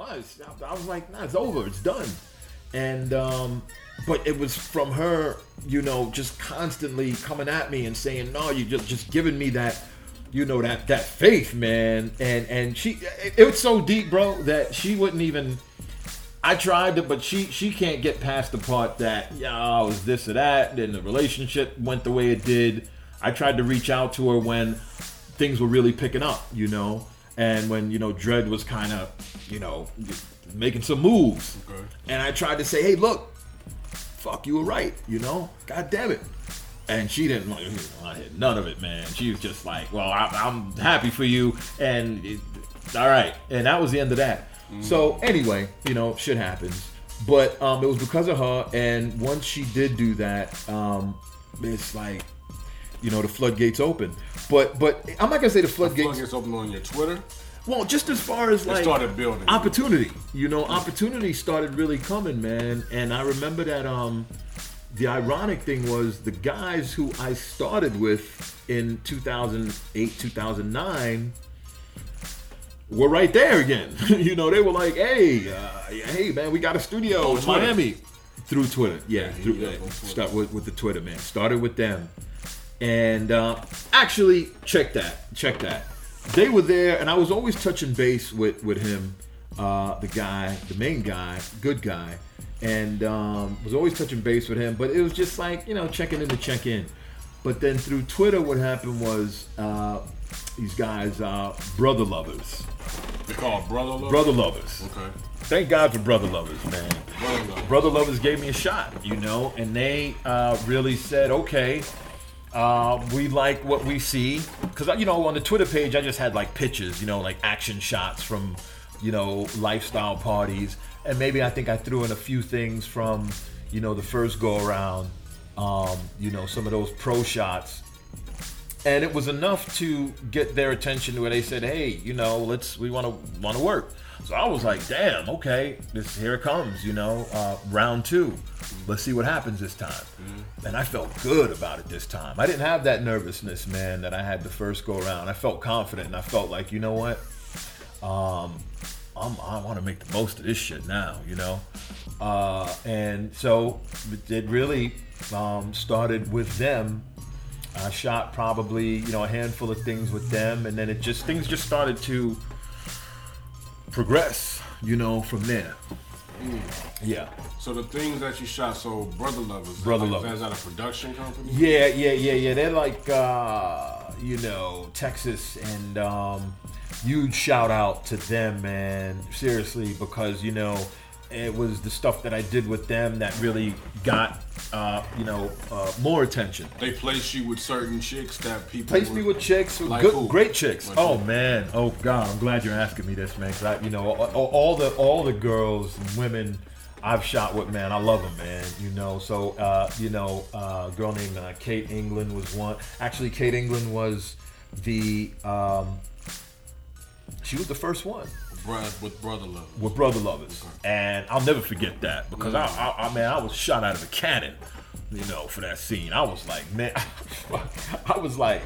I was, I was like, nah, it's over, it's done. And um, but it was from her, you know, just constantly coming at me and saying, no, you just just giving me that, you know, that that faith, man. And and she, it, it was so deep, bro, that she wouldn't even. I tried to, but she she can't get past the part that yeah, I was this or that. and the relationship went the way it did. I tried to reach out to her when things were really picking up, you know, and when you know Dread was kind of, you know, making some moves, Okay. and I tried to say, hey, look, fuck, you were right, you know, god damn it. And she didn't want to hear none of it, man. She was just like, well, I, I'm happy for you, and it, all right, and that was the end of that. So anyway, you know, shit happens. But um, it was because of her, and once she did do that, um, it's like, you know, the floodgates open. But but I'm not gonna say the floodgates. Floodgates open on your Twitter. Well, just as far as like started building. opportunity, you know, opportunity started really coming, man. And I remember that um the ironic thing was the guys who I started with in 2008, 2009 were right there again. you know, they were like, "Hey, uh, hey, man, we got a studio On in Miami." Through Twitter, yeah, through, yeah, uh, Twitter. start with, with the Twitter, man. Started with them, and uh, actually, check that, check that. They were there, and I was always touching base with with him, uh, the guy, the main guy, good guy, and um, was always touching base with him. But it was just like you know, checking in to check in. But then through Twitter, what happened was uh, these guys, uh, brother lovers, They call brother love. brother lovers. Okay. Thank God for brother lovers, man. Brother love. Brother lovers gave me a shot, you know, and they uh, really said, okay, uh, we like what we see, because you know on the Twitter page I just had like pictures, you know, like action shots from, you know, lifestyle parties, and maybe I think I threw in a few things from, you know, the first go around, um, you know, some of those pro shots, and it was enough to get their attention to where they said, "Hey, you know, let's we want to want to work." So I was like, "Damn, okay, this here it comes, you know, uh, round two. Let's see what happens this time." And I felt good about it this time. I didn't have that nervousness, man, that I had the first go around. I felt confident, and I felt like, you know what, um, I'm, I want to make the most of this shit now, you know. Uh, and so it really um, started with them I shot probably you know a handful of things with them, and then it just things just started to progress, you know, from there. Yeah, So the things that you shot, so brother lovers. Brother like, Lovers. Is that a production company? yeah, yeah, yeah, yeah. They're like uh, you know Texas, and um, huge shout out to them, man. Seriously, because you know it was the stuff that I did with them that really got uh, you know uh, more attention. They placed you with certain chicks that people. placed me with chicks, Like good, who? great chicks. Like oh who? man, oh god, I'm glad you're asking me this, man. 'cause I, you know, all, all the all the girls, and women I've shot with, man, I love them, man. You know, so uh, you know, uh, a girl named uh, Kate England was one. Actually, Kate England was the um, she was the first one With brother lovers. with Brother Lovers, and I'll never forget that because I, I, I man, I was shot out of a cannon, you know, for that scene. I was like, man, I was like,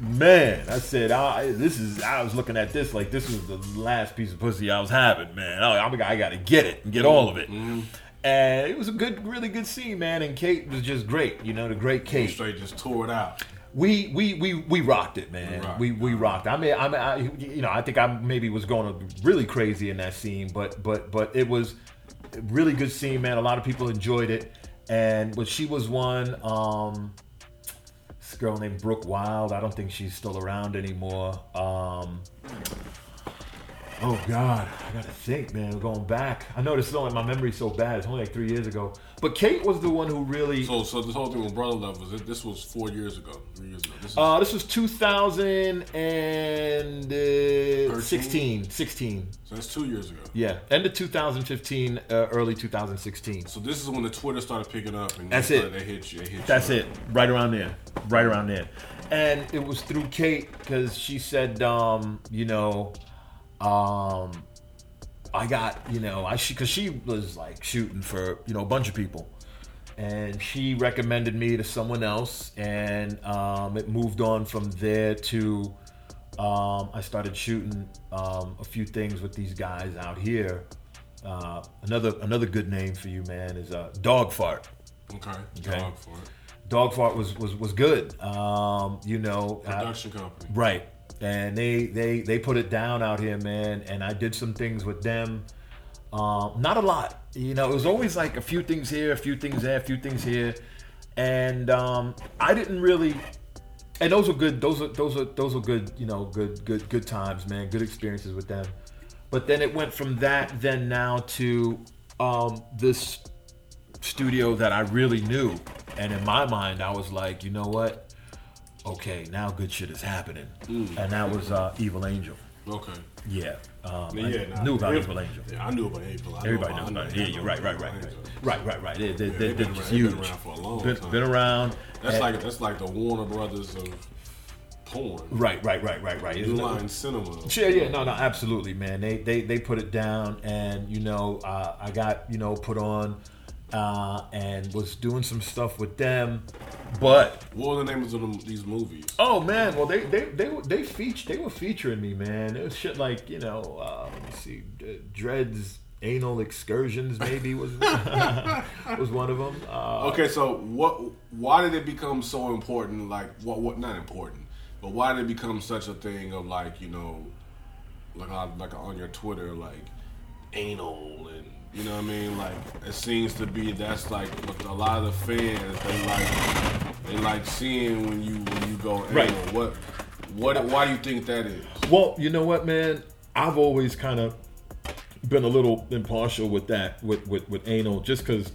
man, I said, I, this is. I was looking at this like this was the last piece of pussy I was having, man. I, I got to get it and get all of it. Mm-hmm. And it was a good, really good scene, man. And Kate was just great, you know, the great Kate Straight just tore it out. We we we we rocked it, man. rocked We we rocked. I mean, I mean, I, you know, I think I maybe was going really crazy in that scene, but but but it was a really good scene, man. A lot of people enjoyed it, and but she was one. Um, this girl named Brooke Wylde. I don't think she's still around anymore. Um, oh God, I gotta think, man. We're going back. I know this is only my memory's so bad. It's only like three years ago. But Kate was the one who really. So, so this whole thing with brother lovers, it, this was four years ago, three years ago. This is, Uh, this was 2016. 16. so that's two years ago. Yeah, end of 2015, uh, early 2016. So this is when the Twitter started picking up, and That's they, it. they hit you. They hit That's you. it. Right around there. Right around there. And it was through Kate because she said, um, you know, um, I got, you know, I she because she was like shooting for you know a bunch of people, and she recommended me to someone else, and um, it moved on from there to um, I started shooting um, a few things with these guys out here. Uh, another another good name for you, man, is uh, Dog Fart. Okay. Okay. Dog Fart. Dog Fart was was was good. Um, you know, uh, Production company. right? And they they they put it down out here, man. And I did some things with them. Um, not a lot, you know. It was always like a few things here, a few things there, a few things here, and um, I didn't really. And those were good. Those are those are those were good. You know, good good good times, man. Good experiences with them. But then it went from that then now to um, this studio that I really knew, and in my mind, I was like, you know what? Okay, now good shit is happening, and that was uh, Evil Angel. Okay. Yeah, um, Yeah, I nah, knew about Evil Angel. Yeah, I knew about April. I Everybody knows about it. Yeah, you're know right, right, right, right, right, right. They, they, Yeah, they, they're been just around- been around for a long Been, time. been around. That's and- like that's like the Warner Brothers of porn. right, right, right, right, right. New Line Cinema. Yeah, yeah, no, no, absolutely, man. They they they put it down, and you know, uh, I got you know put on, uh, and was doing some stuff with them, but What were the names of them, these movies? oh man, well they they they were they feature they were featuring me, man. It was shit like you know, uh, let me see, uh, Dreads anal excursions maybe was was one of them. Uh, Okay, so what? Why did it become so important? Like, what? What? Not important, but why did it become such a thing of like you know, like on, like on your Twitter, like anal and you know what I mean? Like, it seems to be that's like what a lot of the fans they like. They like seeing when you when you go anal. Right. What? What? Why do you think that is? Well, you know what, man? I've always kind of been a little impartial with that, with with, with anal, just because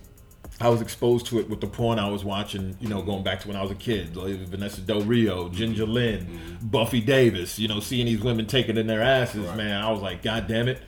I was exposed to it with the porn I was watching. You know, going back to when I was a kid, like Vanessa Del Rio, Ginger Lynn, Buffy Davis. You know, seeing these women taking in their asses, Right. man, I was like, God damn it.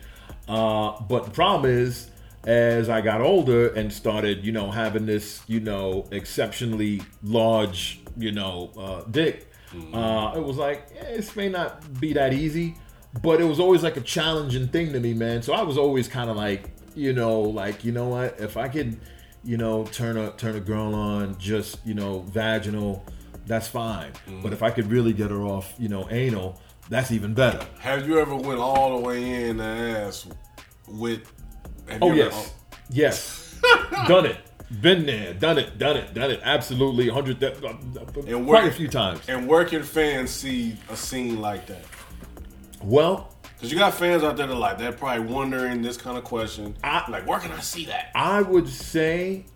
Uh, but the problem is, as I got older and started, you know, having this, you know, exceptionally large, you know, uh, dick, uh, it was like, eh, this may not be that easy, but it was always like a challenging thing to me, man. So I was always kind of like, you know, like, you know what, if I could, you know, turn a turn a girl on just, you know, vaginal, that's fine. But if I could really get her off, you know, anal, that's even better. Have you ever went all the way in the ass with? Have Oh you ever- yes, yes, done it, been there, done it, done it, done it. Absolutely, hundred, uh, uh, And quite a few times. And where can fans see a scene like that? Well, Because you got fans out there that like they're probably wondering this kind of question. I- like, where can I see that? I would say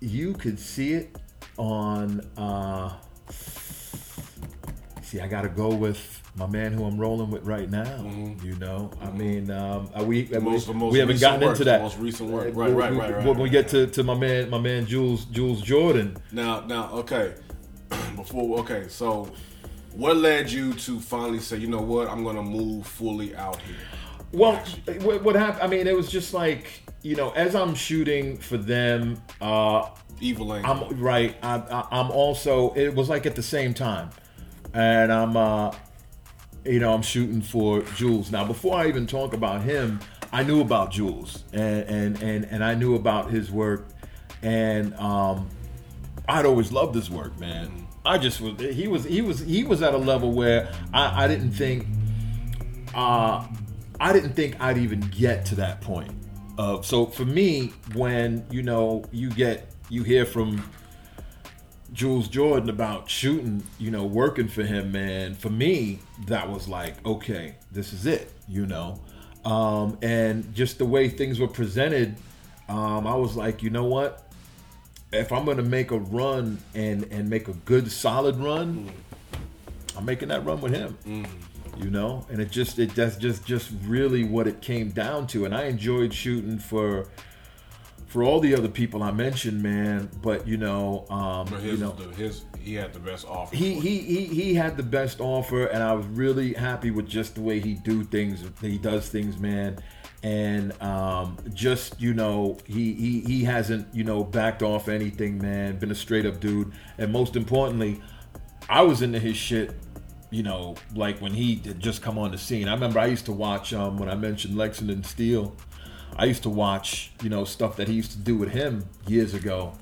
you could see it on. uh See, I got to go with my man who I'm rolling with right now. You know, I mean, um, we Mm-hmm. most- the we, most we haven't gotten work, into that. most recent work. Uh, Right, we- right, we- right, right, When we right, get to, to my man, my man Jules Jules Jordan. Now, now, okay. Before, okay, so what led you to finally say, you know what, I'm gonna move fully out here? Well, what, what happened? I mean, it was just like you know, as I'm shooting for them, uh, Evil Angel. I'm right. I, I, I'm also. It was like at the same time, and I'm, uh, you know, I'm shooting for Jules. Now, before I even talk about him, I knew about Jules, and and and, and I knew about his work, and um, I'd always loved his work, man. I just was. He was. He was. He was at a level where I, I didn't think. Uh, I didn't think I'd even get to that point. Uh, so for me, when you know you get you hear from Jules Jordan about shooting, you know, working for him, man. For me, that was like, okay, this is it, you know. Um, and just the way things were presented, um, I was like, you know what? If I'm gonna make a run and and make a good solid run, I'm making that run with him. You know, and it just it that's just just really what it came down to. And I enjoyed shooting for for all the other people I mentioned, man. But you know, um, but you know, the, his, he had the best offer. he, he he he had the best offer, and I was really happy with just the way he do things. He does things, man, and um, just you know, he he he hasn't you know backed off anything, man. Been a straight up dude, and most importantly, I was into his shit. You know, like when he just come on the scene. I remember I used to watch um, when I mentioned Lexington Steele. I used to watch, you know, stuff that he used to do with him years ago,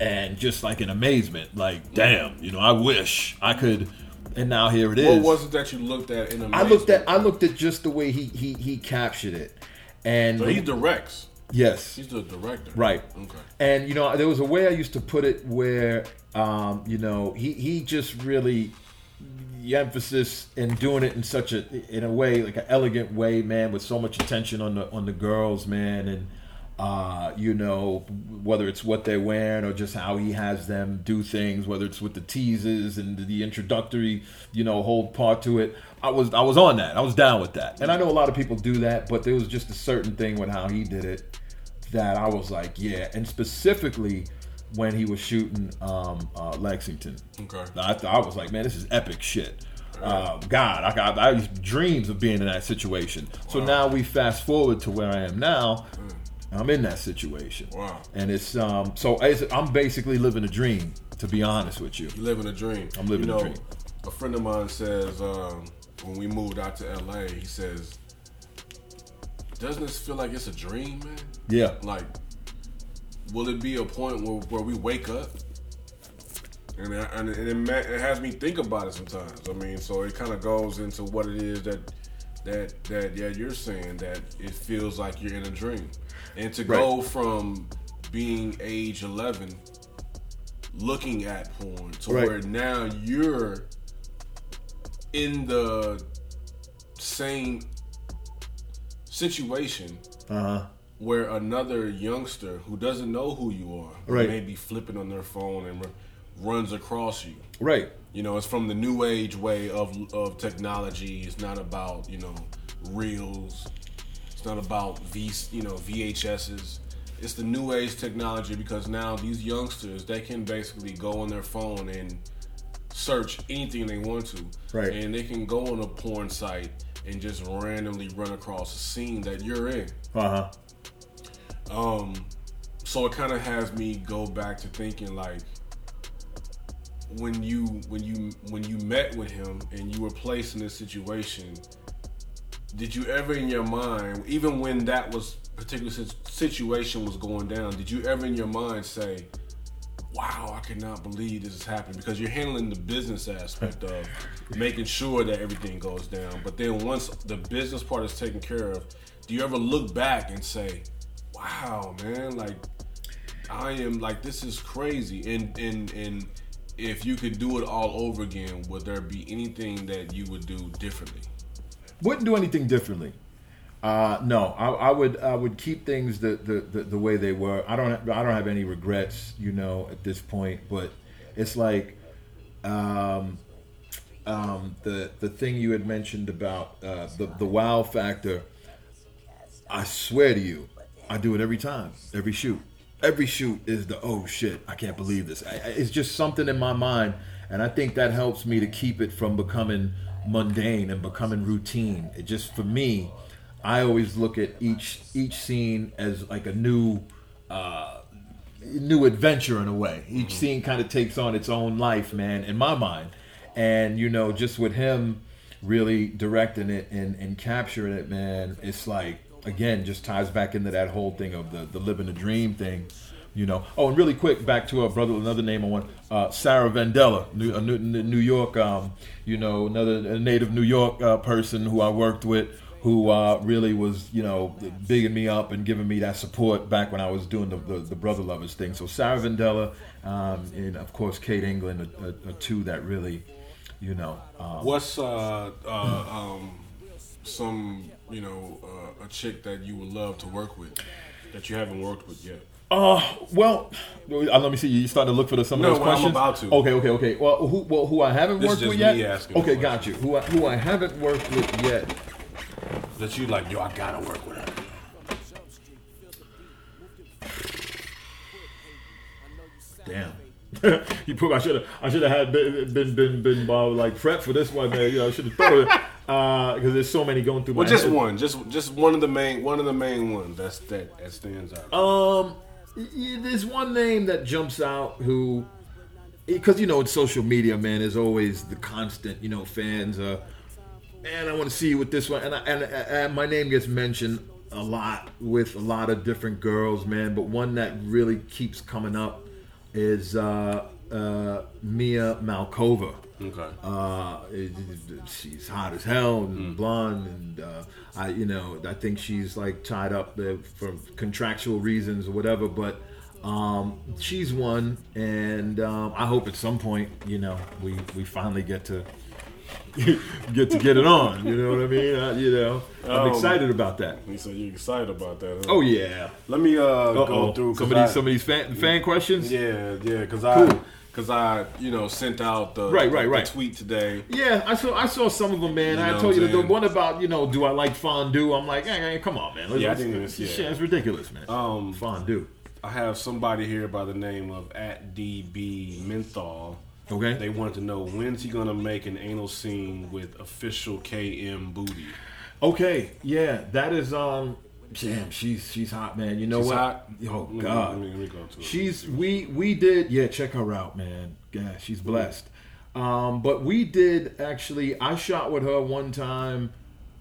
and just like in amazement, like, damn, you know, I wish I could. and now here it is. What was it that you looked at in amazement? I looked at I looked at just the way he he he captured it, and So he directs. yes, He's the director. Right. Okay. And you know, there was a way I used to put it where, um, you know, he he just really the emphasis in doing it in such a in a way like an elegant way, man, with so much attention on the on the girls, man, and uh, you know whether it's what they're wearing or just how he has them do things, whether it's with the teases and the introductory, you know, whole part to it. I was I was on that. I was down with that, and I know a lot of people do that, but there was just a certain thing with how he did it that I was like, yeah, and specifically when he was shooting um, uh, Lexington. Okay. I, th- I was like, man, this is epic shit. Uh, God, I got I used dreams of being in that situation. So now we fast forward to where I am now. I'm in that situation, Wow. and it's um. So it's, I'm basically living a dream, to be honest with you. You living a dream. I'm living you a dream. A friend of mine says um, when we moved out to LA, he says, "Doesn't this feel like it's a dream, man? Yeah, Like, will it be a point where, where we wake up?" And, I, and it, it has me think about it sometimes. I mean, so it kind of goes into what it is that that that yeah you're saying that it feels like you're in a dream, and to go from being age 11 looking at porn to Right. where now you're in the same situation uh huh. Where another youngster who doesn't know who you are Right. may be flipping on their phone and r- runs across you. Right. You know, it's from the new age way of of technology. It's not about you know reels. It's not about V you know VHSs. It's the new age technology because now these youngsters they can basically go on their phone and search anything they want to, Right. And they can go on a porn site and just randomly run across a scene that you're in. Uh huh. Um, so it kind of has me go back to thinking like when you when you when you met with him and you were placed in this situation, did you ever in your mind, even when that was particular situation was going down, did you ever in your mind say, "Wow, I cannot believe this is happening"? Because you're handling the business aspect of making sure that everything goes down. But then once the business part is taken care of, do you ever look back and say, "Wow, man, like I am like this is crazy." And and and if you could do it all over again, would there be anything that you would do differently? Wouldn't do anything differently. Uh, no, I, I would I would keep things the, the, the, the way they were. I don't I don't have any regrets, you know, at this point. But it's like um, um, the the thing you had mentioned about uh, the the wow factor. I swear to you, I do it every time, every shoot. Every shoot is the oh shit, I can't believe this. I, it's just something in my mind, and I think that helps me to keep it from becoming mundane and becoming routine. It just for me, I always look at each each scene as like a new uh, new adventure in a way. Each scene kind of takes on its own life, man, in my mind. And you know, just with him really directing it and, and capturing it, man, it's like again just ties back into that whole thing of the the living the dream thing. You know. Oh, and really quick, back to a brother. Another name I want. Uh, Sarah Vandella, New, a New, New York. Um, you know, another native New York uh, person who I worked with, who uh, really was, you know, bigging me up and giving me that support back when I was doing the, the, the Brother Lovers thing. So Sarah Vandella um, and, of course, Kate England are, are, are two that really, you know. Um, What's uh, uh, um, some you know a chick that you would love to work with that you haven't worked with yet? uh, well, uh, let me see. You starting to look for the, some No, of those well, I'm questions? about to. Okay, okay, okay. Well, who, well, who I haven't This worked with yet? okay, got you. Who I, who I haven't worked with yet? That you like, yo, I gotta work with her. Damn. you put. I should have. I should have had been been been, been uh, like prep for this one, man. You know, I should have thought of it because there's so many going through Well, my just head. one, just just one of the main one of the main ones that's that that stands out. Um, there's one name that jumps out who, because you know, it's social media, man. Is always the constant. You know, fans. Uh, man, I want to see you with this one, and I, and, and my name gets mentioned a lot with a lot of different girls, man. But one that really keeps coming up is uh, uh, Mia Malkova. Okay. Uh, it- it- she's hot as hell and blonde, and uh, I, you know, I think she's like tied up there for contractual reasons or whatever. But um, she's one, and um, I hope at some point, you know, we we finally get to get to get it on. You know what I mean? Uh, you know, I'm Um, excited about that. Said you're excited about that. huh? Oh yeah. Let me uh Uh go oh. through Some of these I- some of these fan fan questions. Yeah, yeah, because I Cool. Because I you know sent out the Right, right, right. tweet today. Yeah, I saw I saw some of them, man. You I told you the, one about you know, do I like fondue? I'm like, hey, hey, come on, man. Let's, Yeah, let's- didn't even see shit, it. It's ridiculous, man. Um, fondue. I have somebody here by the name of at DB Menthol. Okay. They want to know when's he gonna make an anal scene with official KM booty. Okay, yeah, that is um, damn, she's she's hot, man. You know She's what? hot? Oh God, let me- let me go to she's we we did yeah. Check her out, man. Yeah, she's blessed. Um, but we did actually. I shot with her one time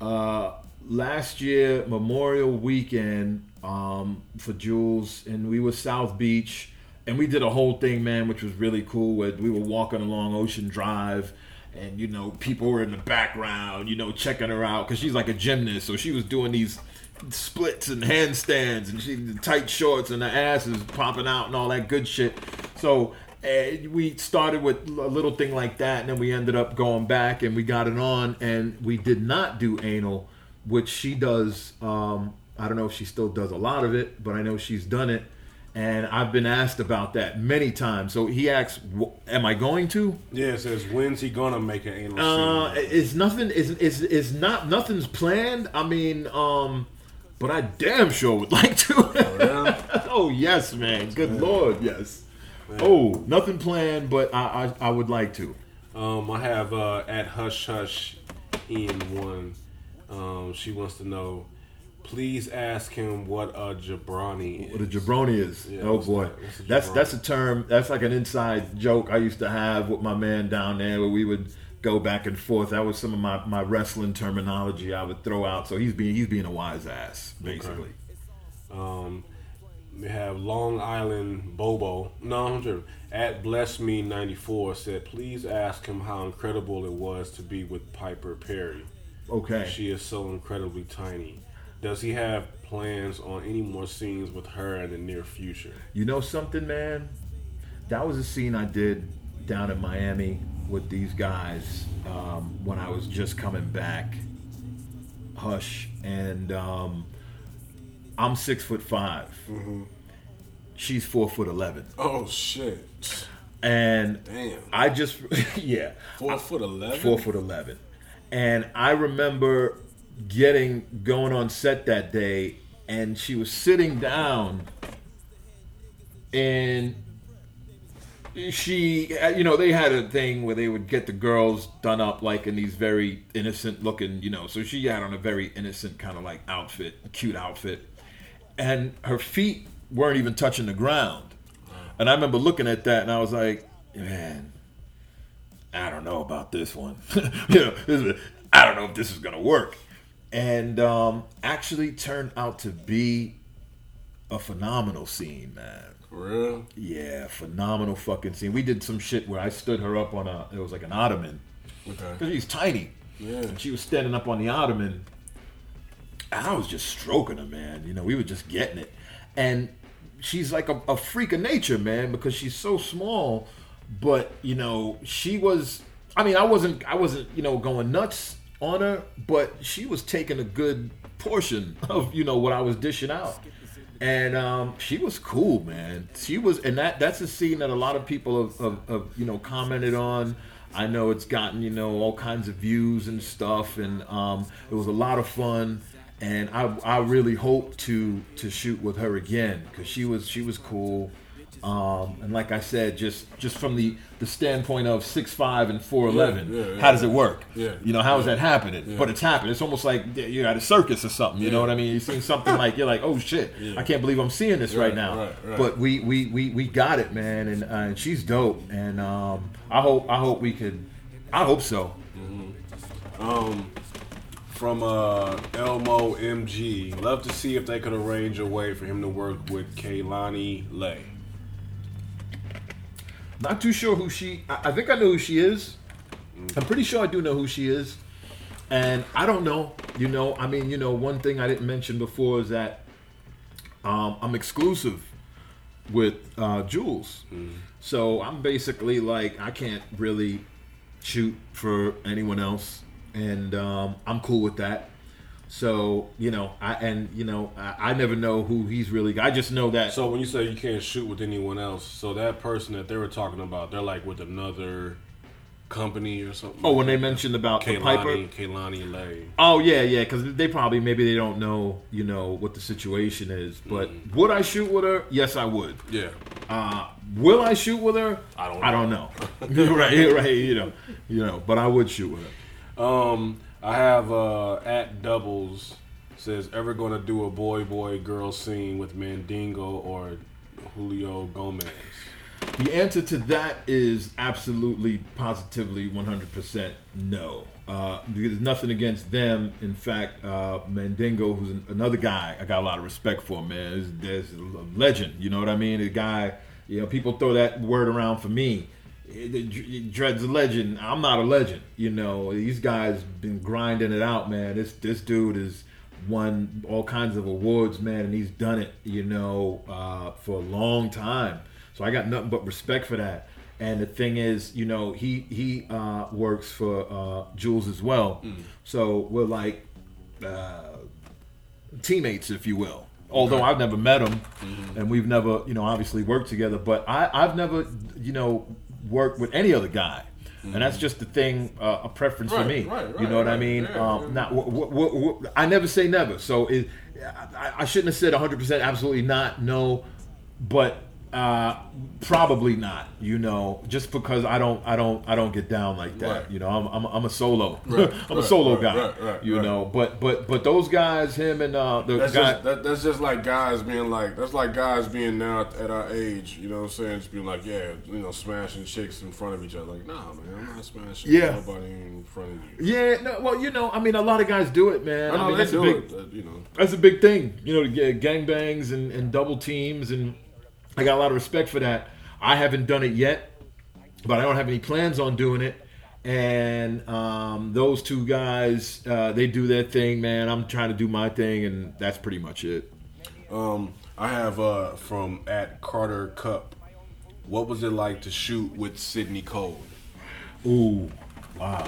uh, last year, Memorial Weekend um, for Jules, and we were South Beach, and we did a whole thing, man, which was really cool. Where we were walking along Ocean Drive. And you know, people were in the background, you know, checking her out because she's like a gymnast. So she was doing these splits and handstands, and she tight shorts, and the ass is popping out, and all that good shit. So uh, we started with a little thing like that, and then we ended up going back, and we got it on, and we did not do anal, which she does. Um, I don't know if she still does a lot of it, but I know she's done it. And I've been asked about that many times. So he asks, "Am I going to?" Yeah, it says when's he gonna make an anal Uh, it's nothing. Is is is not nothing's planned. I mean, um, but I damn sure would like to. yeah? oh yes, man. Good lord, yes. Oh, nothing planned, but I, I I would like to. Um, I have uh, at Hush Hush Ian one. Um, she wants to know. Please ask him what a jabroni What a is. jabroni is. Yeah, oh boy, that? That's jabroni? that's a term. That's like an inside joke I used to have with my man down there, where we would go back and forth. That was some of my, my wrestling terminology I would throw out. So he's being he's being a wise ass, basically. Um, we have Long Island Bobo. No, I'm. At Bless Me 94 said, please ask him how incredible it was to be with Piper Perry. Okay. She is so incredibly tiny. Does he have plans on any more scenes with her in the near future? You know something, man? That was a scene I did down in Miami with these guys um, when I was just coming back. Hush, and um, I'm six foot 5 She's four foot eleven, Oh shit! and Damn. I just yeah, Four foot eleven. four foot eleven, and I remember getting going on set that day, and she was sitting down, and she, you know, they had a thing where they would get the girls done up like in these very innocent looking, you know. So she had on a very innocent kind of like outfit, cute outfit, and her feet weren't even touching the ground. And I remember looking at that, and I was like, man. I don't know about this one. you know, is, I don't know if this is gonna work. And um, actually turned out to be a phenomenal scene, man. Real? Yeah, phenomenal fucking scene. We did some shit where I stood her up on a it was like an ottoman Okay. because she's tiny. Yeah. And she was standing up on the ottoman. And I was just stroking her, man. You know, we were just getting it. And she's like a, a freak of nature, man, because she's so small. But, you know, she was I mean, I wasn't I wasn't, you know, going nuts on her, but she was taking a good portion of, you know, what I was dishing out. And um, she was cool, man. She was, and that that's a scene that a lot of people have, have, have you know commented on. I know it's gotten you know all kinds of views and stuff, and um, it was a lot of fun. And I I really hope to to shoot with her again because she was she was cool. Um, and like I said, just just from the the standpoint of six five and four eleven, Yeah, yeah, yeah. how does it work? Yeah. You know, how is that happening? But it's happening. It's almost like you're at a circus or something. You know what I mean? You're seeing something like you're like, oh shit, I can't believe I'm seeing this right, Right, now. right, right. But we, we we we got it, man, and, uh, and she's dope. And um, I hope I hope we could. I hope so. Um, from uh, Elmo MG, love to see if they could arrange a way for him to work with Kaylani Lei. Not too sure who she. I, I think I know who she is. I'm pretty sure I do know who she is. And I don't know, you know, I mean, you know, one thing I didn't mention before is that um, I'm exclusive with uh, Jules. So I'm basically like, I can't really shoot for anyone else. And um, I'm cool with that. So, you know, I, and, you know, I, I never know who he's really, I just know that. So when you say you can't shoot with anyone else, so that person that they were talking about, they're like with another company or something. oh, when they mentioned about the Piper. Kaylani, Kaylani Lei. Oh yeah, yeah, because they probably maybe they don't know, you know, what the situation is. But would I shoot with her? Yes, I would. Yeah. Uh, will I shoot with her? I don't I don't know. right, right. You know, you know. But I would shoot with her. Um, I have uh, at doubles says ever gonna do a boy boy girl scene with Mandingo or Julio Gomez. The answer to that is absolutely, positively, 100% no. Uh, there's nothing against them. In fact, uh, Mandingo, who's an, another guy, I got a lot of respect for, man. There's, there's a legend, you know what I mean? A guy, you know, people throw that word around for me. Dred's a legend. I'm not a legend, you know. These guys been grinding it out, man. This this dude has won all kinds of awards, man, and he's done it, you know, uh, for a long time. So I got nothing but respect for that. And the thing is, you know, he he uh, works for uh, Jules as well. So we're like uh, teammates, if you will. Although I've never met him, and we've never, you know, obviously worked together. But I, I've never, you know, worked with any other guy, and that's just the thing, uh, a preference for me. right, you know what I mean? Yeah, um, yeah. Not, w- w- w- w- I never say never. So it, I, I shouldn't have said 100 percent absolutely not, no, but uh, probably not. You know, just because I don't, I don't, I don't get down like that. Right. You know, I'm, I'm, I'm a solo. Right, I'm a solo right, guy. right, right, you right. know, but but but those guys, him and uh, the That's guy. just that, that's just like guys being like that's like guys being now at, at our age, you know what I'm saying? Just being like, yeah, you know, smashing chicks in front of each other. Like, nah, man, I'm not smashing Yeah. nobody in front of you. yeah, no, well, you know, I mean, a lot of guys do it, man. I know mean, they that's do a big, it, you know. that's a big thing. You know, to get gangbangs and, and double teams, and I got a lot of respect for that. I haven't done it yet, but I don't have any plans on doing it. And um, those two guys, uh, they do their thing, man. I'm trying to do my thing, and that's pretty much it. Um, I have uh from at Carter Cup. What was it like to shoot with Sydney Cole? Ooh, wow.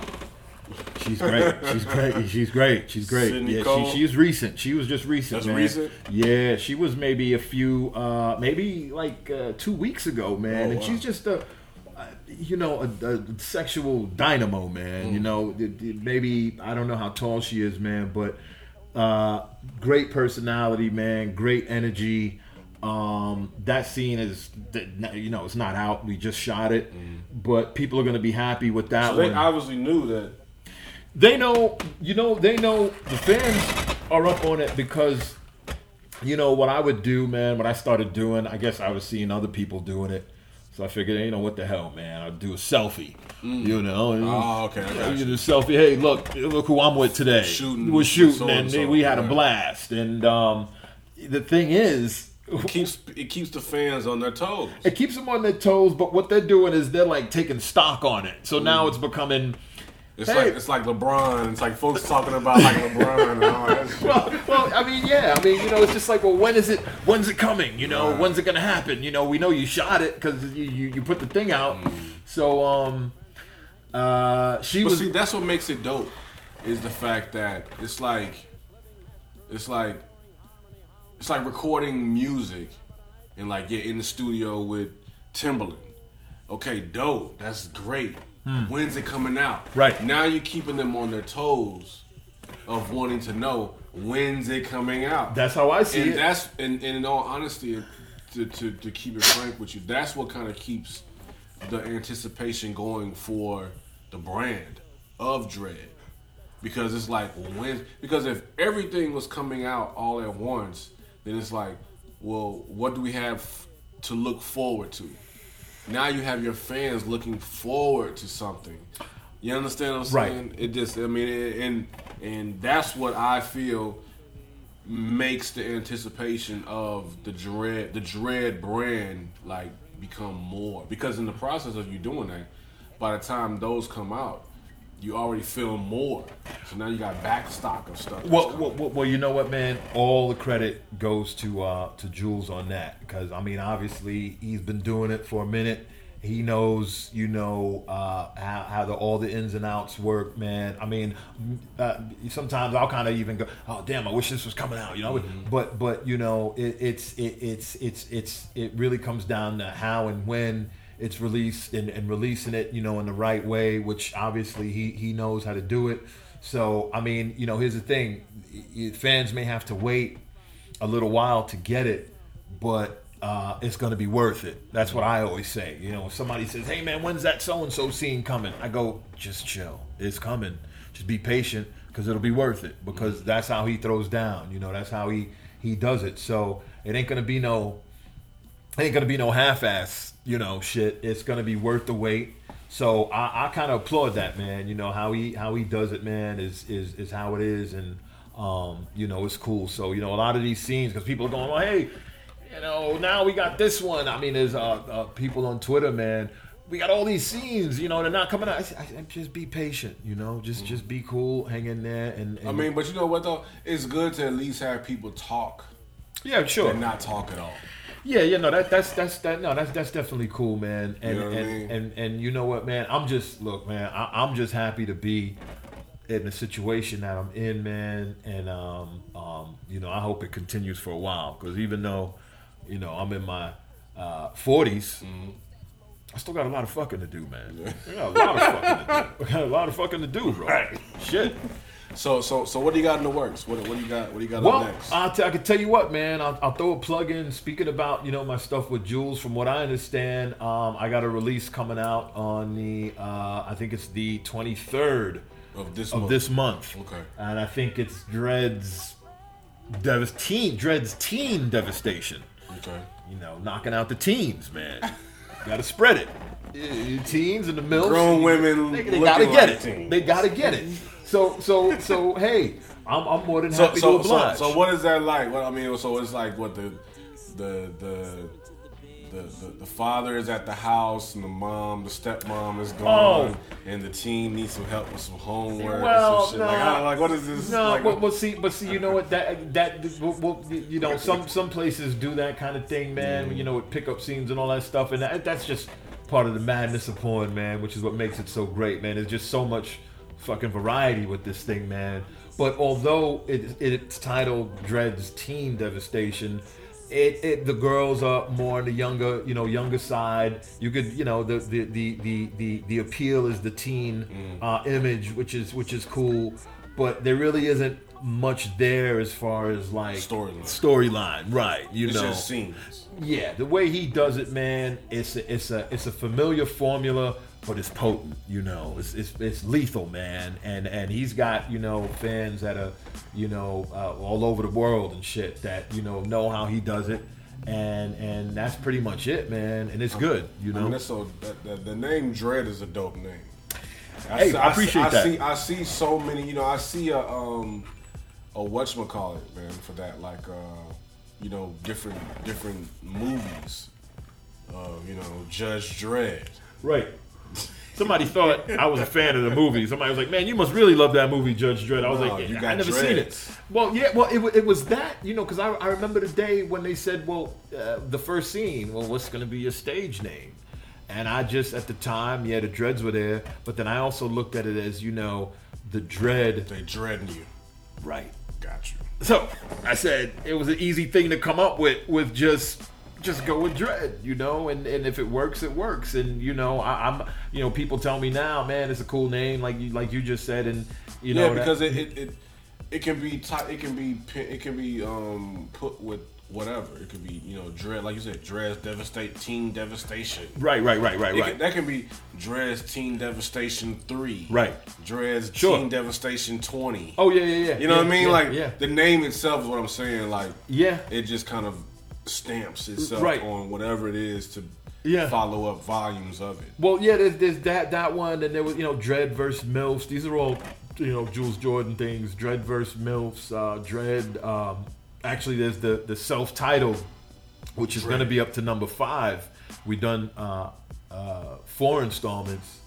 She's great. She's great. She's great. She's great. Sydney yeah, Cole? she, she is recent. She was just recent. That's man. recent? Yeah, she was maybe a few, uh, maybe like uh, two weeks ago, man. Oh, and wow. she's just a, uh, you know, a, a sexual dynamo, man. Mm. You know, it- it- maybe I don't know how tall she is, man, but uh, great personality, man. Great energy. Um, that scene is, you know, it's not out. We just shot it, but people are going to be happy with that Mm. So they one obviously knew that they know you know they know the fans are up on it because you know what I would do, man. What I started doing, I guess I was seeing other people doing it, so I figured, you know, what the hell, man. I'd do a selfie, you know. and- Oh, okay, I got you do a selfie. Hey, look, look who I'm with today. Shooting we're shooting, and we had a blast. And um, the thing is, it keeps it keeps the fans on their toes. it keeps them on their toes. But what they're doing is they're like taking stock on it. So now it's becoming. It's Hey. like it's like LeBron. It's like folks talking about like LeBron and all that shit. well, well, I mean, yeah, I mean, you know, it's just like, well, when is it? When's it coming? You know, Right. when's it gonna happen? You know, we know you shot it because you, you you put the thing out. So, um, uh, she But was. see, that's what makes it dope. Is the fact that it's like, it's like, it's like recording music, and like you're in the studio with Timbaland. Okay, dope. That's great. Hmm. When's it coming out? Right. now, you're keeping them on their toes of wanting to know when's it coming out. that's how I see and it. that's and, and in all honesty, to, to, to keep it frank with you, that's what kind of keeps the anticipation going for the brand of Dread. Because it's like when because if everything was coming out all at once, then it's like, well, what do we have to look forward to? Now you have your fans looking forward to something. You understand what I'm saying? Right. It just I mean it, and and that's what I feel makes the anticipation of the dread the dread brand like become more because in the process of you doing that by the time those come out you already film more, so now you got back stock of stuff. Well, well, well, well, you know what, man? All the credit goes to uh, to Jules on that because I mean, obviously, he's been doing it for a minute. He knows, you know, uh, how, how the, all the ins and outs work, man. I mean, uh, sometimes I'll kind of even go, "Oh, damn! I wish this was coming out," you know. But, but you know, it, it's it, it's it's it's it really comes down to how and when it's released and, and releasing it, you know, in the right way, which obviously he he knows how to do it. So I mean, you know, here's the thing: fans may have to wait a little while to get it, but uh, it's going to be worth it. That's what I always say. You know, if somebody says, "Hey, man, when's that so and so scene coming?" I go, "Just chill. It's coming. Just be patient because it'll be worth it. Because that's how he throws down. You know, that's how he he does it. So it ain't going to be no ain't gonna be no half-ass, you know, shit. It's gonna be worth the wait. So I, I kind of applaud that, man. You know how he how he does it, man. Is is is how it is, and um, you know it's cool. So you know a lot of these scenes because people are going, well, hey, you know, now we got this one. I mean, there's uh, uh, people on Twitter, man. We got all these scenes, you know, they're not coming out. I, I, just be patient, you know, just just be cool, hang in there, and, and I mean, but you know what though? It's good to at least have people talk yeah, sure, and not talk at all. Yeah, yeah, no, that that's that's that no, that's that's definitely cool, man. And You know what I and, mean? and and you know what, man? I'm just look, man. I, I'm just happy to be in the situation that I'm in, man. And um, um, you know, I hope it continues for a while because even though, you know, I'm in my uh, 40s. Mm-hmm. I still got a lot of fucking to do, man. I got a lot of fucking to do. I got a lot of fucking to do, bro. Right. Shit. So, so, so, what do you got in the works? What, what do you got? What do you got Well, next? I'll t- I can tell you what, man. I'll, I'll throw a plug in. Speaking about you know my stuff with Jules, from what I understand, um, I got a release coming out on the uh, I think it's the 23rd of this of month. this month. Okay. And I think it's Dread's Devas teen Dread's teen devastation. Okay. You know, knocking out the teens, man. got to spread it. Teens and the mills. Grown women They, they gotta get like it. teens. They gotta get it. So so so hey, I'm, I'm more than So, happy so, to oblige. so, what is that like? What I mean, so it's like what the, the, the. The, the, the father is at the house and the mom, the stepmom is gone, oh. and the team needs some help with some homework Well, and some shit. Like, no. like, what is this? No, like, but, but see, but see, you know what? That that well, you know, some some places do that kind of thing, man. You know, with pickup scenes and all that stuff, and that, that's just part of the madness of porn, man. Which is what makes it so great, man. There's just so much fucking variety with this thing, man. But although it, it's titled Dread's Teen Devastation, it, it the girls are more on the younger, you know, younger side. You could, you know, the the the the the, the appeal is the teen uh, image, which is which is cool. But there really isn't much there as far as like Storyline. Storyline, right? You it's know, just scenes. Yeah, the way he does it, man, it's a, it's a it's a familiar formula, but it's potent. You know, it's it's, it's lethal, man. And and he's got you know fans that are you know uh, all over the world and shit that you know know how he does it. And and that's pretty much it, man. And it's good, you I know. mean, that's so. That, that, the name Dread is a dope name. Hey, see- I appreciate see, that. I see, I see so many. You know, I see a um a whatchamacallit, man, for that. Like, uh, you know, different different movies. Uh, you know, Judge Dredd. Right. Somebody thought I was a fan of the movie. Somebody was like, "Man, you must really love that movie, Judge Dredd." I was No, like, you "Yeah, "I never seen it." Well, yeah, well, it, it was that you know because I, I remember the day when they said, "Well, uh, the first scene, well, what's going to be your stage name?" And I just at the time, yeah, the dreads were there, but then I also looked at it as you know the dread, They dreading you. right? So I said it was an easy thing to come up with with just just go with dread, you know, and, and if it works, it works. And you know, I, I'm you know, people tell me now, man, it's a cool name, like you like you just said, and you know, yeah, that- because it, it, it it can be ti it can be it can be um put with whatever. It could be you know dread like you said, Dread's devastate teen devastation. right, right, right, right, It right. can- that can be Dread's Teen Devastation three. Right. Dread's Sure. Teen Devastation twenty. oh yeah, yeah, yeah. You know yeah, what I mean? yeah, like yeah, the name itself is what I'm saying. Like yeah. it just kind of stamps itself Right. on whatever it is to Yeah. follow up volumes of it. Well, yeah, there's, there's that that one, and there was you know Dread versus Milfs. These are all you know Jules Jordan things. Dread versus Milfs. Uh, Dread. Um, actually, there's the the self-titled, which is going to be up to number five. We've done uh, uh, four installments.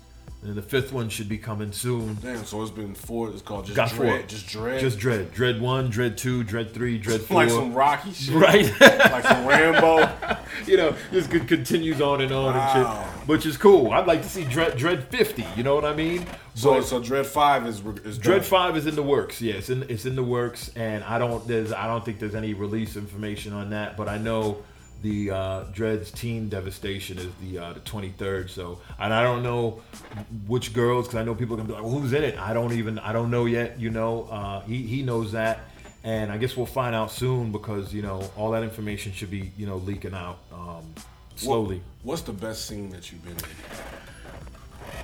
And the fifth one should be coming soon. Damn, so it's been four. It's called just Got dread. four. Just dread. Just Dread, Dread One, Dread Two, Dread Three, Dread Four. like some Rocky shit. right. like some Rambo. you know, c- continues on and on Wow. and shit, which is cool. I'd like to see Dread Dread 50. You know what I mean? So But so Dread Five is is Dread done. Five is in the works. Yeah, it's in it's in the works, and I don't there's I don't think there's any release information on that, but I know the uh, Dredd's Teen Devastation is the uh, the 23rd. So, and I don't know which girls because I know people are gonna be like, well, who's in it? I don't even I don't know yet. You know, uh, he he knows that. And I guess we'll find out soon because you know all that information should be you know leaking out um, slowly. What's the best scene that you've been in?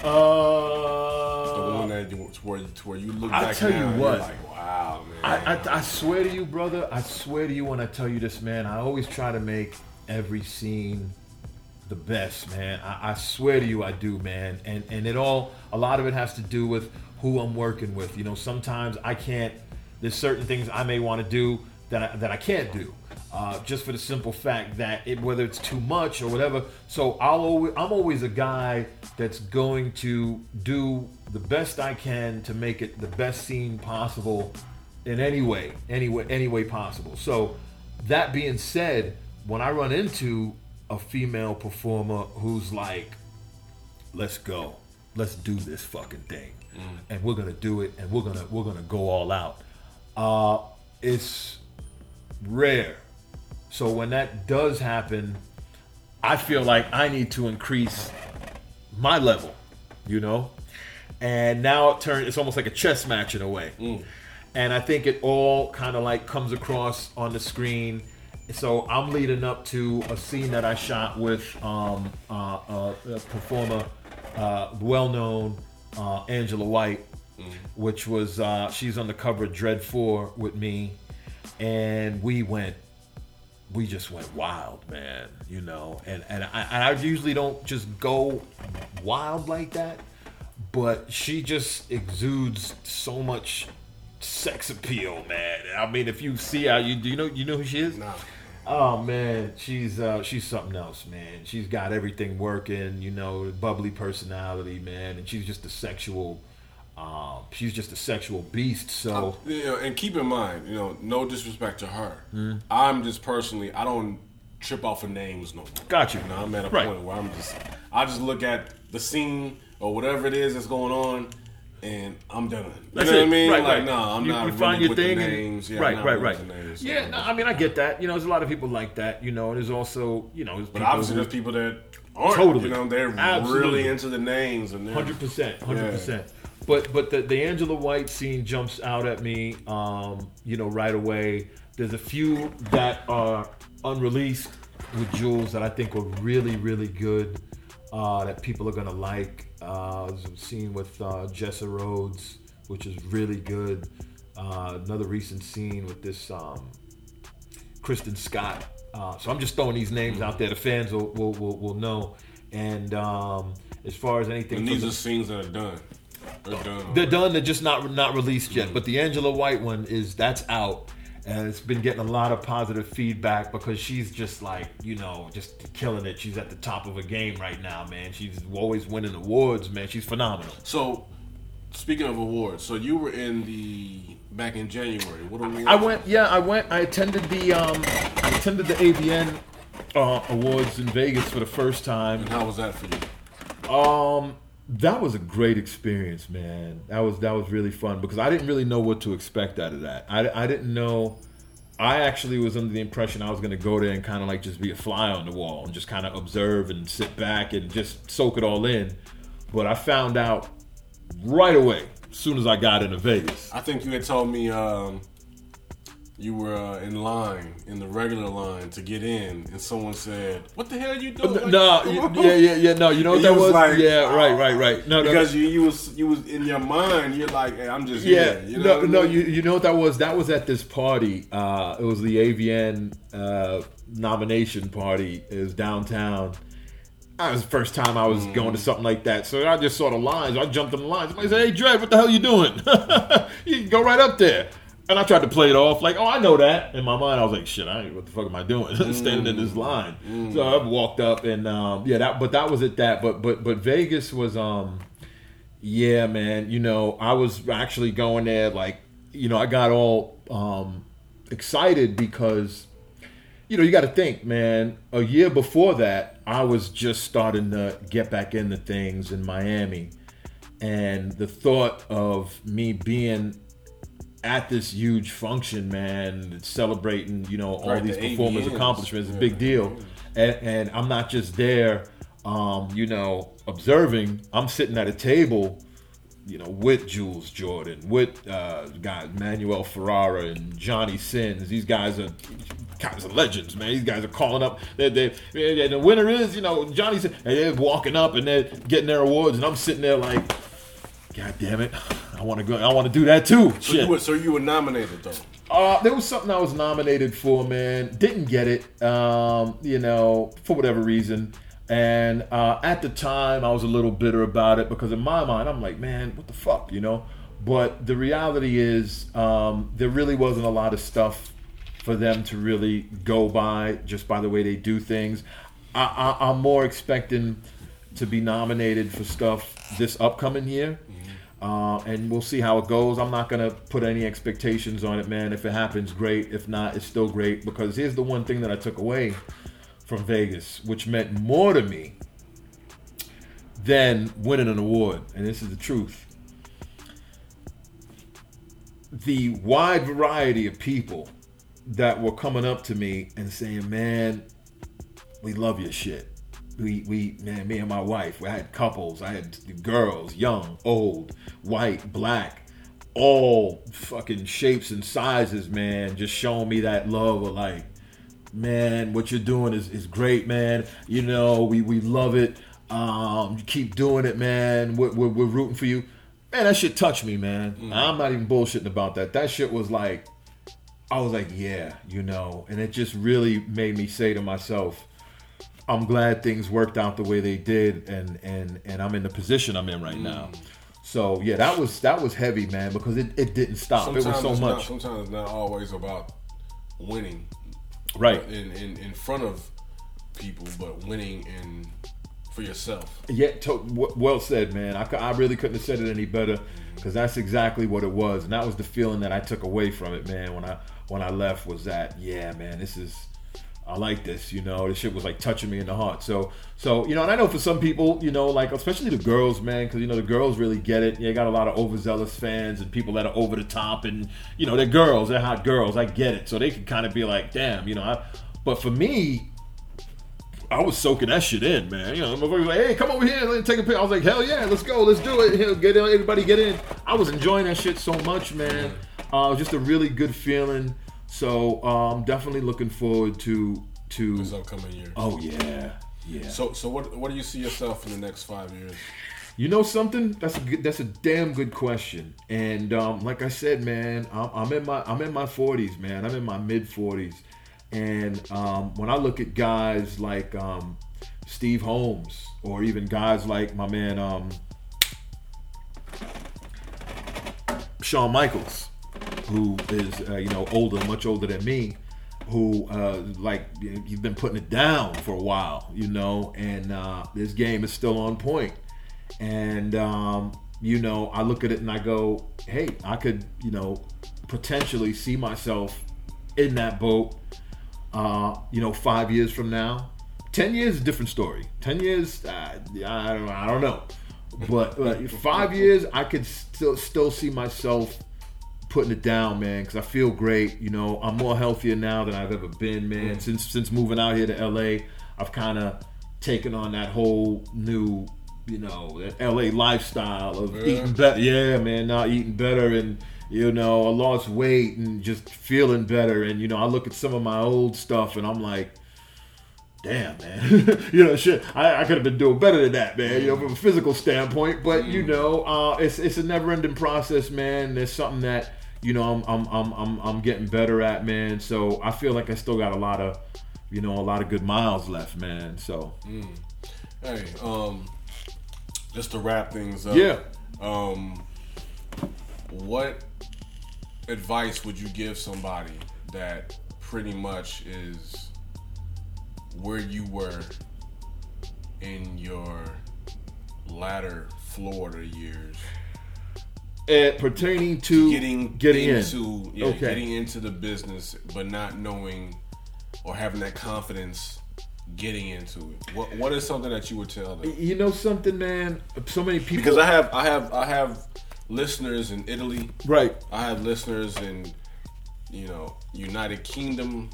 The Uh, one that you, to where, to where you look I'll back tell you now and what. you're like, wow, man. I, I, I swear to you, brother. I swear to you when I tell you this, man. I always try to make every scene the best, man. I, I swear to you, I do, man. And and it all, a lot of it has to do with who I'm working with. You know, sometimes I can't. There's certain things I may want to do that I, that I can't do. Uh, just for the simple fact that it, whether it's too much or whatever. So I'll always, I'm always a guy that's going to do the best I can to make it the best scene possible in any way, any way, any way possible. So that being said, when I run into a female performer who's like, "Let's go, let's do this fucking thing," and we're gonna do it, and we're gonna we're gonna go all out. Uh, it's rare. So when that does happen, I feel like I need to increase my level, you know? And now it turns it's almost like a chess match in a way. And I think it all kind of like comes across on the screen. So I'm leading up to a scene that I shot with um, uh, uh, a performer, uh, well-known uh, Angela White, which was uh, she's on the cover of Dredd Four with me, and we went we just went wild, man. You know, and and I, and I usually don't just go wild like that, but she just exudes so much sex appeal, man. I mean, if you see how you do, you know, you know who she is. Nah. Oh man, she's uh, she's something else, man. She's got everything working, you know, bubbly personality, man, and she's just a sexual. Um, she's just a sexual beast. So you know, and keep in mind, you know, no disrespect to her. Hmm. I'm just personally, I don't trip off of names no more. Got you. You know, I'm at a Right. point where I'm just, I just look at the scene or whatever it is that's going on, and I'm done. You That's know what. I mean? Right, like, right. no, I'm you, not you find your with thing the and-. Yeah, right, right, right. names, yeah, no, I mean, I get that. You know, there's a lot of people like that. You know, and there's also, you know, there's But obviously, who- there's people that aren't. Totally. You know, they're Absolutely. really into the names and Hundred percent, hundred percent. But but the, the Angela White scene jumps out at me, um, you know, right away. There's a few that are unreleased with Jules that I think were really really good, uh, that people are gonna like. Uh, a scene with uh, Jessa Rhodes, which is really good. Uh, another recent scene with this um, Kristen Scott. Uh, so I'm just throwing these names out there. The fans will will, will, will know. And um, as far as anything, And these the- are scenes that are done. They're done. they're done. They're just not not released yet. But the Angela White one is that's out, and it's been getting a lot of positive feedback because she's just like you know just killing it. She's at the top of her game right now, man. She's always winning awards, man. She's phenomenal. So, speaking of awards, so you were in the back in January. What award? I went, yeah, I went. I attended the um, I attended the AVN uh, awards in Vegas for the first time. And how was that for you? Um, that was a great experience, man. That was that was really fun because I didn't really know what to expect out of that. I, I didn't know. I actually was under the impression I was going to go there and kind of like just be a fly on the wall and just kind of observe and sit back and just soak it all in. But I found out right away as soon as I got into Vegas. I think you had told me um, you were uh, in line, in the regular line to get in, and someone said, "What the hell are you doing?" Like, No, yeah, yeah, yeah. No, you know what that you was? like, yeah, right, right, right. No, no, because you you was you was in your mind, you're like, "Hey, I'm just Yeah, here." You know no, I no. mean? You, you know what that was? That was at this party. Uh, it was the AVN uh, nomination party. It was downtown. That was the first time I was going to something like that. So I just saw the lines. I jumped in the lines. Somebody said, "Hey, Dre, what the hell you doing? you can go right up there." And I tried to play it off like, "Oh, I know that." In my mind, I was like, "Shit, I ain't, what the fuck am I doing? Standing in this line." So I walked up and um, yeah, that. But that was at that. But but but Vegas was um, Yeah, man. You know, I was actually going there like, you know, I got all um, excited because, you know, you got to think, man. A year before that, I was just starting to get back into things in Miami, and the thought of me being at this huge function, man, celebrating, you know, all Right, these the performance AVNs. accomplishments is a big deal. And, and I'm not just there, um, you know, observing. I'm sitting at a table, you know, with Jules Jordan, with uh, guys Manuel Ferrara and Johnny Sins. These guys are guys are legends, man. These guys are calling up. They, they, and the winner is, you know, Johnny Sins. And they're walking up and they're getting their awards, and I'm sitting there like, God damn it, I want to go. I want to do that too. So Shit. you were so you were nominated though. Uh, there was something I was nominated for, man. Didn't get it, um, you know, for whatever reason. And uh, at the time, I was a little bitter about it because in my mind, I'm like, man, what the fuck, you know? But the reality is, um, there really wasn't a lot of stuff for them to really go by just by the way they do things. I, I, I'm more expecting to be nominated for stuff this upcoming year. Uh, and we'll see how it goes. I'm not gonna put any expectations on it, man. If it happens, great. If not, it's still great. Because here's the one thing that I took away from Vegas, which meant more to me than winning an award, and this is the truth. The wide variety of people that were coming up to me and saying, "Man, we love your shit." We we man me and my wife i had couples i had girls young old white black all fucking shapes and sizes man just showing me that love of like man what you're doing is, is great man. You know we we love it. Um keep doing it man. We're, we're, we're rooting for you. Man that shit touched me man. I'm not even bullshitting about that. That shit was like i was like yeah you know. And it just really made me say to myself I'm glad things worked out the way they did, and and and I'm in the position I'm in right mm. now. So yeah, that was that was heavy, man, because it, it didn't stop. Sometimes it was so much, Not, sometimes it's not always about winning right? in, in in front of people, but winning in for yourself. Yeah, to, w- well said, man. I, I really couldn't have said it any better because that's exactly what it was, and that was the feeling that I took away from it, man. When I when I left, was that yeah, man, this is I like this, you know. This shit was like touching me in the heart. So so you know, and I know for some people, you know, like especially the girls, man, because you know the girls really get it. You got a lot of overzealous fans and people that are over the top, and you know they're girls, they're hot girls. I get it, so they can kind of be like, damn, you know. I, but for me, I was soaking that shit in, man. You know, motherfuckers like, hey, come over here, let me take a picture. I was like, hell yeah, let's go, let's do it. Get in, everybody get in. I was enjoying that shit so much, man. Uh, just a really good feeling. So um, definitely looking forward to to. This upcoming year. Oh yeah, yeah. So so what what do you see yourself in the next five years? You know something? That's a good, that's a damn good question. And um, like I said, man, I'm, I'm in my I'm in my 40s, man. I'm in my mid 40s, and um, when I look at guys like um, Steve Holmes, or even guys like my man um, Sean Michaels, who is uh, you know older, much older than me, who uh, like you've been putting it down for a while, you know, and uh, this game is still on point. And um, you know, I look at it and I go, hey, I could you know potentially see myself in that boat. Uh, you know, five years from now, ten years different story. Ten years, uh, I don't, I don't know, but, but five years, I could still still see myself putting it down, man, because I feel great. You know, I'm more healthier now than I've ever been, man. Since since moving out here to LA, I've kind of taken on that whole new, you know, that LA lifestyle of Yeah. eating better. Yeah, man, now eating better and. You know, I lost weight and just feeling better. And you know, I look at some of my old stuff and I'm like, damn man you know shit I, I could have been doing better than that man you know from a physical standpoint but you know uh, it's it's a never ending process man there's something that you know I'm, I'm I'm I'm I'm getting better at man so I feel like I still got a lot of you know a lot of good miles left man so Hey, um, just to wrap things up. Yeah. Um, what advice would you give somebody that pretty much is where you were in your latter Florida years? Uh, pertaining to Getting getting into in. yeah, okay. getting into the business, but not knowing or having that confidence getting into it. What what is something that you would tell them? you know something, man. So many people. Because I have I have I have listeners in Italy. right. I have listeners in you know United Kingdom,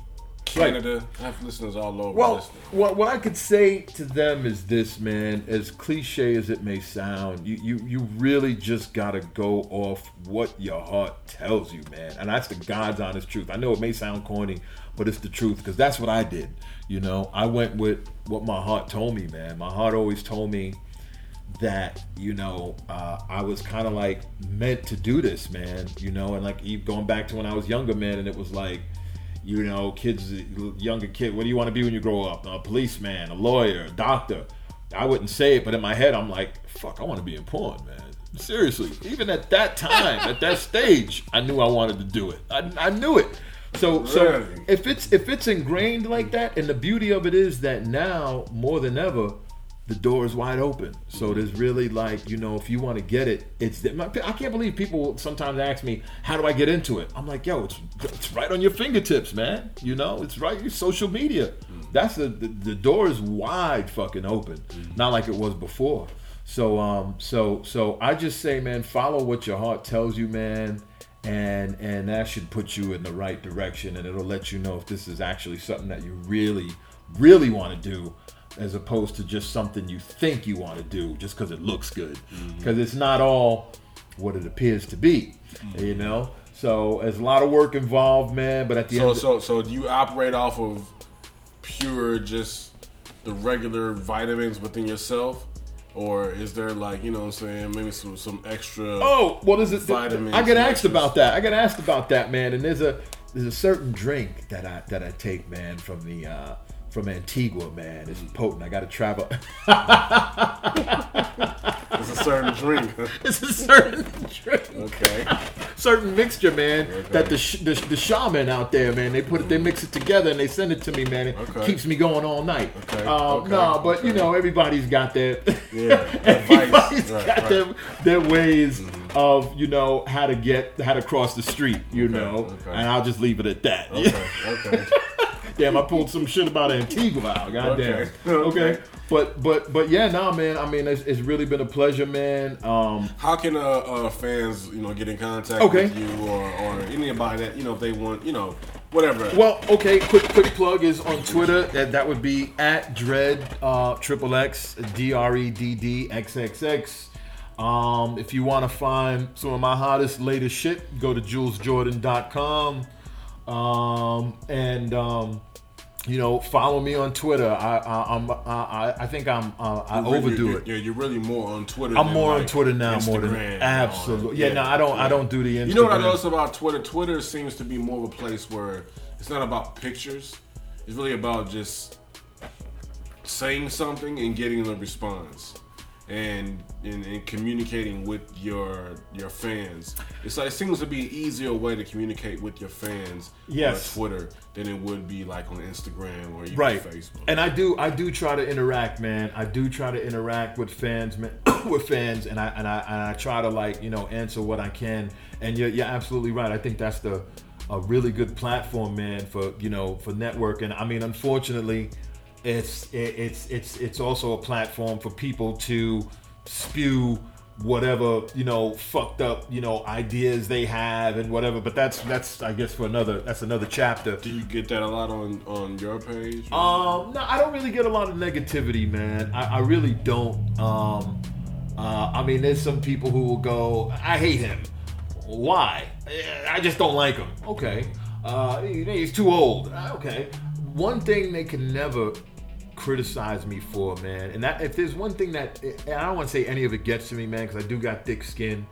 Canada. I have listeners all over. Well, what what I could say to them is this, man. As cliche as it may sound, you you you really just gotta go off what your heart tells you, man. And that's the God's honest truth. I know it may sound corny, but it's the truth because that's what I did. You know, I went with what my heart told me, man. My heart always told me that you know uh, I was kind of like meant to do this, man. You know, and like going back to when I was younger, man, and it was like, you know, kids, younger kid, what do you want to be when you grow up? A policeman, a lawyer, a doctor. I wouldn't say it, but in my head, I'm like, fuck, I want to be in porn, man. Seriously, even at that time, at that stage, I knew I wanted to do it. I, I knew it. So, so if it's if it's ingrained like that, and the beauty of it is that now more than ever, the door is wide open. So there's really like you know if you want to get it, it's I can't believe people sometimes ask me how do I get into it. I'm like yo, it's it's right on your fingertips, man. You know it's right your social media. That's the, the the door is wide fucking open, not like it was before. So um so so I just say man, follow what your heart tells you, man and and that should put you in the right direction and it'll let you know if this is actually something that you really really want to do as opposed to just something you think you want to do just because it looks good because it's not all what it appears to be you know so there's a lot of work involved man but at the So end so so so do you operate off of pure just the regular vitamins within yourself? Or is there like, you know what I'm saying, maybe some some extra Oh, well, there's a, Vitamins I get asked extras. about that. I get asked about that, man. And there's a there's a certain drink that I that I take, man, from the uh, from Antigua, man. It's potent. I got to travel. it's a certain drink. it's a certain drink, okay. certain mixture, man. That the, sh- the the shaman out there, man, they put it, they mix it together and they send it to me, man. It Okay. keeps me going all night. Okay, Um, okay, no, but you know, everybody's got their Yeah, everybody's advice. Right, got right. their their ways of you know how to get how to cross the street, you know. okay. And I'll just leave it at that. Okay, okay. Damn, I pulled some shit about Antigua out. Goddamn. Okay, Okay. But but but yeah, nah, man. I mean, it's, it's really been a pleasure, man. Um, How can uh, uh, fans, you know, get in contact Okay. with you or, or anybody that, you know, if they want, you know, whatever. well, okay. Quick quick plug is on Twitter. That that would be at dredd uh, triple X D R E D D X X X. Um, if you want to find some of my hottest, latest shit, go to julesjordan.com. Um, and um, you know, follow me on Twitter. I I, I'm, I, I think I'm uh, I You're- overdo you're, it. You're, you're really more on Twitter. I'm more on Twitter now, more than Instagram absolutely. or- Yeah, no, I don't. I don't do the Instagram. You know what I noticed about Twitter? Twitter seems to be more of a place where it's not about pictures. It's really about just saying something and getting a response. And, in, communicating with your your fans. It's like it seems to be an easier way to communicate with your fans Yes. on Twitter than it would be like on Instagram or even right Facebook. and i do i do try to interact man i do try to interact with fans man with fans and i and i and i try to like you know answer what i can and you're, you're absolutely right i think that's the a really good platform man for you know for networking i mean unfortunately it's it, it's it's it's also a platform for people to spew whatever you know fucked up you know ideas they have and whatever but that's that's i guess for another that's another chapter Do you get that a lot on on your page? um, no, I don't really get a lot of negativity, man. I, I really don't. Um, uh, I mean, there's some people who will go, "I hate him." Why? "Eh, I just don't like him. Okay. Uh, he- he's too old. Uh, Okay. One thing they can never criticize me for, man, and that if there's one thing that and I don't want to say any of it gets to me, man, because I do got thick skin.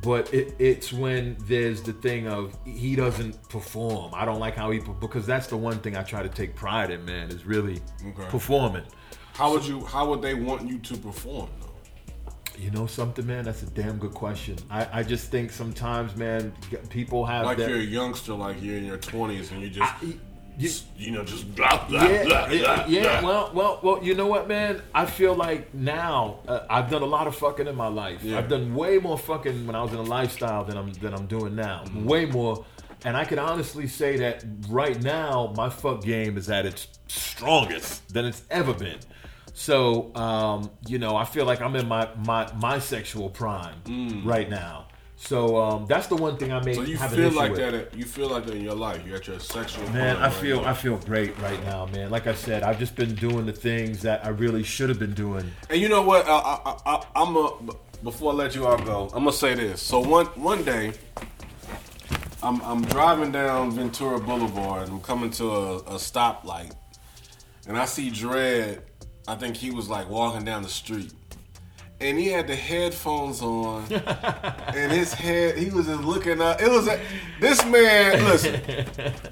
But it, it's when there's the thing of he doesn't perform. I don't like how he because that's the one thing I try to take pride in, man, is really Okay. performing. how would you how would they want you to perform though? You know something, man? That's a damn good question. I, I just think sometimes, man, people have Like that. you're a youngster, like you're in your twenties, and you just I- you, you know, just blah blah yeah, blah yeah, blah. yeah. blah. Well, well, well. You know what, man? I feel like now uh, I've done a lot of fucking in my life. Yeah. I've done way more fucking when I was in a lifestyle than I'm than I'm doing now. Way more. And I can honestly say that right now my fuck game is at its strongest than it's ever been. So, um, you know, I feel like I'm in my my my sexual prime right now. So um, that's the one thing I may So you have an feel issue like with. that? You feel like that in your life? You're at your sexual. Man, I feel now. I feel great right now, man. Like I said, I've just been doing the things that I really should have been doing. And you know what? I, I, I, I'm a. Before I let you all go, I'm gonna say this. So one one day, I'm I'm driving down Ventura Boulevard. I'm coming to a, a stoplight, and I see Dredd. I think he was like walking down the street, and he had the headphones on, and his head. He was just looking up. It was a, this man. Listen,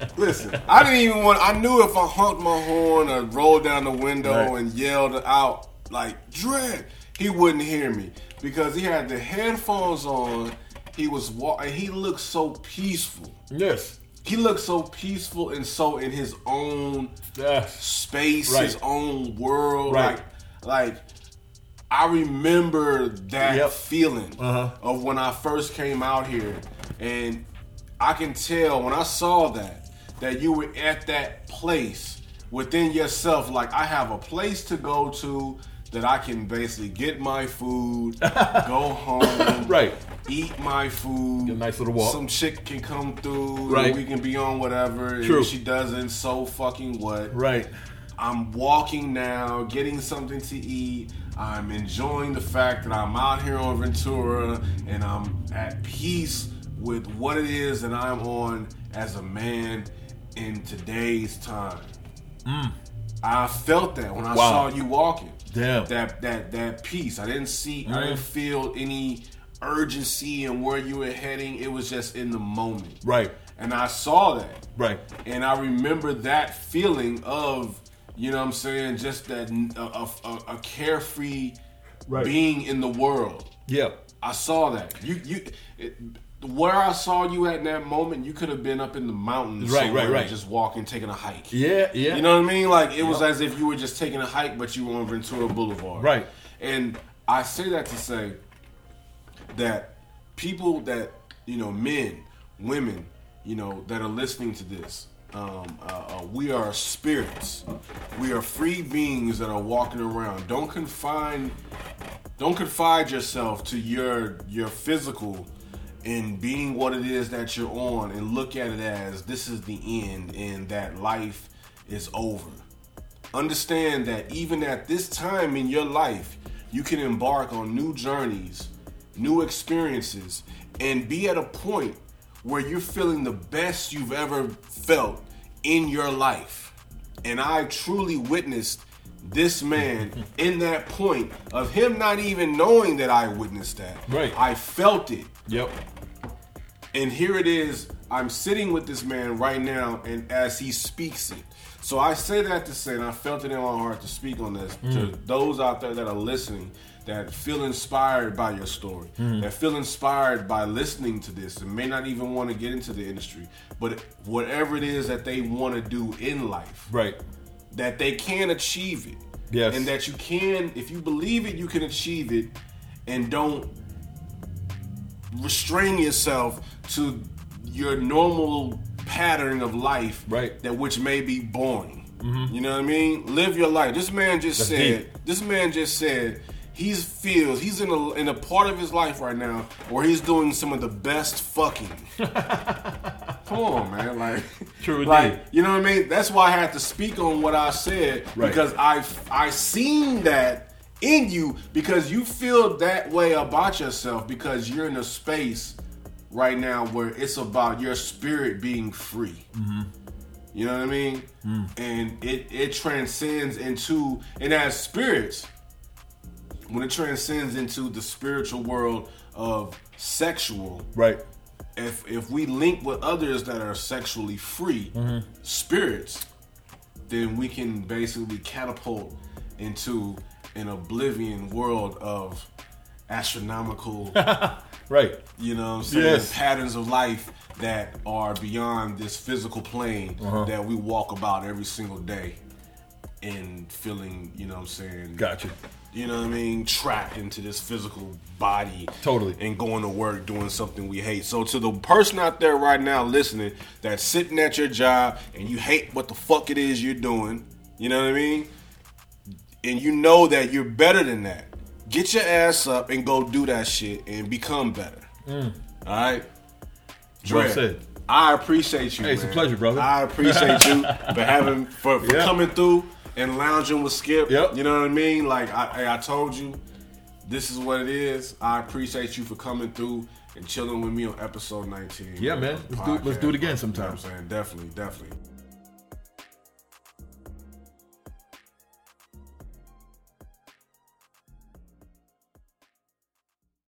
listen. I didn't even want. I knew if I honked my horn or rolled down the window Right. and yelled out like Dredd, he wouldn't hear me because he had the headphones on. He was walking. He looked so peaceful. Yes. He looked so peaceful and so in his own Yes. space, Right. his own world. Right. Like, like I remember that Yep. feeling Uh-huh. of when I first came out here, and I can tell when I saw that that you were at that place within yourself. Like I have a place to go to that I can basically get my food, go home, Right. eat my food. Get a nice little walk. Some chick can come through, Right. we can be on whatever. and True. if she doesn't, so fucking what? Right. I'm walking now, getting something to eat. I'm enjoying the fact that I'm out here on Ventura and I'm at peace with what it is that I'm on as a man in today's time. Mm. I felt that when I Wow. saw you walking. Damn. That that that peace. I didn't see I didn't mm. feel any urgency in where you were heading. It was just in the moment. Right. And I saw that. Right. And I remember that feeling of, you know what I'm saying, just that a, a, a carefree Right. being in the world. Yeah. I saw that. You you it, where I saw you at in that moment, you could have been up in the mountains Right, right, right. just walking, taking a hike. Yeah. Yeah. You know what I mean? Like it was as if you were just taking a hike, but you were on Ventura Boulevard. Right. And I say that to say that people that you know, men, women, you know, that are listening to this, um, uh, uh, we are spirits. We are free beings that are walking around. Don't confine, don't confide yourself to your your physical in being what it is that you're on, and look at it as this is the end, and that life is over. Understand that even at this time in your life, you can embark on new journeys, new experiences, and be at a point where you're feeling the best you've ever felt in your life. And I truly witnessed this man in that point of him not even knowing that I witnessed that. Right. I felt it. Yep. And here it is. I'm sitting with this man right now, and as he speaks it. So I say that to say, and I felt it in my heart to speak on this to mm. those out there that are listening that feel inspired by your story, hmm. that feel inspired by listening to this, and may not even want to get into the industry, but whatever it is that they want to do in life, Right. that they can achieve it. Yes. And that you can, if you believe it, you can achieve it and don't restrain yourself to your normal pattern of life Right. that which may be boring. Mm-hmm. You know what I mean? Live your life. This man just That's said, deep. this man just said he's feels he's in a in a part of his life right now where he's doing some of the best fucking. Come on, man. Like, True like indeed. you know what I mean? That's why I had to speak on what I said Right. because I I seen that in you because you feel that way about yourself because you're in a space right now where it's about your spirit being free. Mm-hmm. You know what I mean? Mm. And it it transcends into and as spirits when it transcends into the spiritual world of sexual Right. if if we link with others that are sexually free spirits, then we can basically catapult into an oblivion world of astronomical, Right. you know saying, Yes. patterns of life that are beyond this physical plane Uh-huh. that we walk about every single day and feeling, you know what I'm saying? Gotcha. You know what I mean? Trapped into this physical body. Totally. And going to work doing something we hate. So to the person out there right now listening that's sitting at your job and you hate what the fuck it is you're doing, you know what I mean? And you know that you're better than that. Get your ass up and go do that shit and become better. All right? Mm. Well Dre, said. I appreciate you. Hey, it's a pleasure, brother. I appreciate you for having for, for Yeah. coming through and lounging with Skip. Yep. You know what I mean? Like I, I- told you, this is what it is. I appreciate you for coming through and chilling with me on episode 19. Yeah, man. Let's do- let's do it again You know sometime. I'm saying? Definitely, definitely.